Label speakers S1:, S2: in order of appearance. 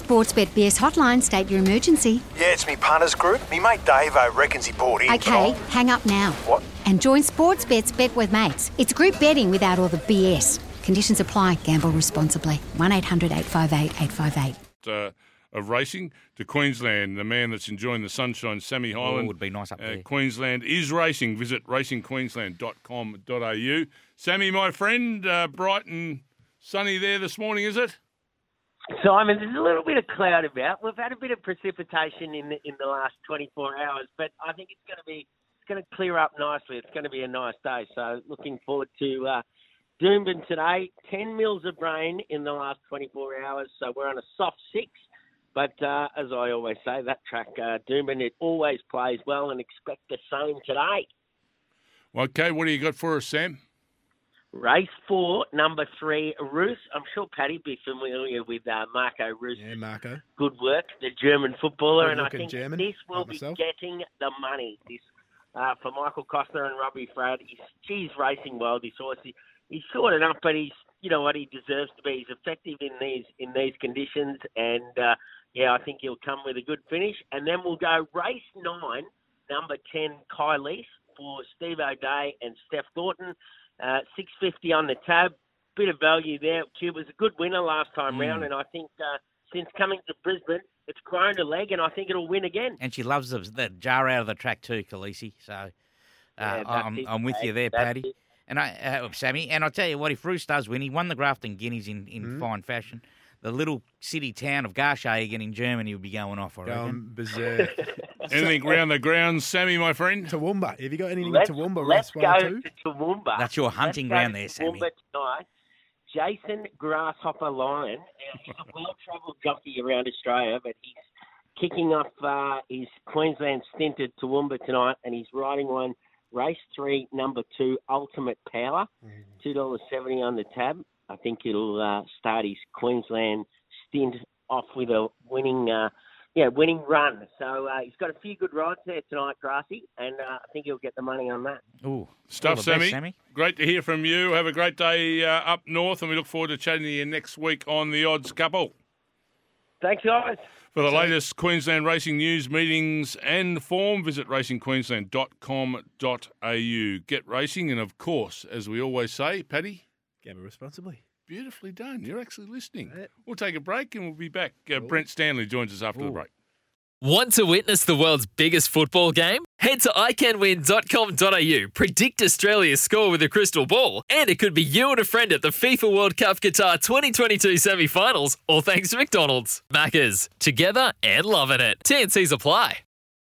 S1: Sportsbet BS hotline, state your emergency.
S2: Yeah, it's me punters group. Me mate Dave I reckons he bought in.
S1: Okay,
S2: but
S1: hang up now.
S2: What?
S1: And join Sportsbet's Bet with Mates. It's group betting without all the BS. Conditions apply. Gamble responsibly. 1 800 858 858.
S3: uh, of racing to Queensland. The man that's enjoying the sunshine, Sammy Hyland.
S4: Oh, would be nice up
S3: uh,
S4: there.
S3: Queensland is racing. Visit racingqueensland.com.au. Sammy, my friend, uh, bright and sunny there this morning, is it?
S5: Simon, there's a little bit of cloud about. We've had a bit of precipitation in the, in the last 24 hours, but I think it's going to be it's going to clear up nicely. It's going to be a nice day. So looking forward to uh, Doomben today. 10 mils of rain in the last 24 hours, so we're on a soft six. But uh, as I always say, that track, uh, Doomben, it always plays well, and expect the same today.
S3: Okay, what do you got for us, Sam?
S5: Race four, number three, Roos. I'm sure Paddy be familiar with uh, Marco Reus.
S6: Yeah, Marco.
S5: Good work, the German footballer, and I think
S6: German,
S5: this will be
S6: myself.
S5: getting the money. This uh, for Michael Costner and Robbie Frad. He's, he's racing well. This horse, he, he's short enough, but he's you know what he deserves to be. He's effective in these in these conditions, and uh, yeah, I think he'll come with a good finish. And then we'll go race nine, number ten, Lease for Steve O'Dea and Steph Thornton. Uh, Six fifty on the tab, bit of value there. Cube was a good winner last time round, and I think uh, since coming to Brisbane, it's grown a leg, and I think it'll win again.
S4: And she loves the, the jar out of the track too, Khaleesi. So uh,
S5: Yeah,
S4: I'm,
S5: it,
S4: I'm with you there,
S5: That's
S4: Paddy.
S5: it.
S4: And I, uh, Sammy, and I'll tell you what, if Roos does win, he won the Grafton Guineas in, in
S6: Mm-hmm.
S4: fine fashion. The little city town of Garshagen in Germany will be going off, I reckon.
S6: Going berserk.
S3: Anything round the grounds, Sammy, my friend?
S6: Toowoomba. Have you got anything
S5: Let's,
S6: in Toowoomba?
S5: let's go
S6: one or two?
S5: to Toowoomba.
S4: That's your hunting
S5: Let's go
S4: ground
S5: to
S4: there, Sammy.
S5: Toowoomba tonight. Jason Grasshopper Lyon. Now, he's a well-travelled jockey around Australia, but he's kicking off uh, his Queensland stint at Toowoomba tonight, and he's riding one. Race three, number two, Ultimate Power, two dollars seventy on the tab. I think it'll uh, start his Queensland stint off with a winning, uh, yeah, winning run. So uh, he's got a few good rides there tonight, Grassy, and uh, I think he'll get the money on that.
S4: Ooh,
S3: Stuff,
S4: all the best,
S3: Sammy.
S4: Sammy.
S3: Great to hear from you. Have a great day uh, up north, and we look forward to chatting to you next week on the Odds Couple.
S5: Thanks, guys.
S3: For the latest Queensland racing news, meetings, and form, visit racingqueensland.com.au. Get racing, and of course, as we always say, Paddy,
S6: Gamble responsibly.
S3: beautifully done. You're actually listening.
S6: Yeah.
S3: We'll take a break and we'll be back. Uh, Brent Stanley joins us after the break.
S7: Want to witness the world's biggest football game? Head to iCanWin.com.au, predict Australia's score with a crystal ball, and it could be you and a friend at the FIFA World Cup Qatar 2022 semi finals, all thanks to McDonald's. Maccas, together and loving it. TNCs apply.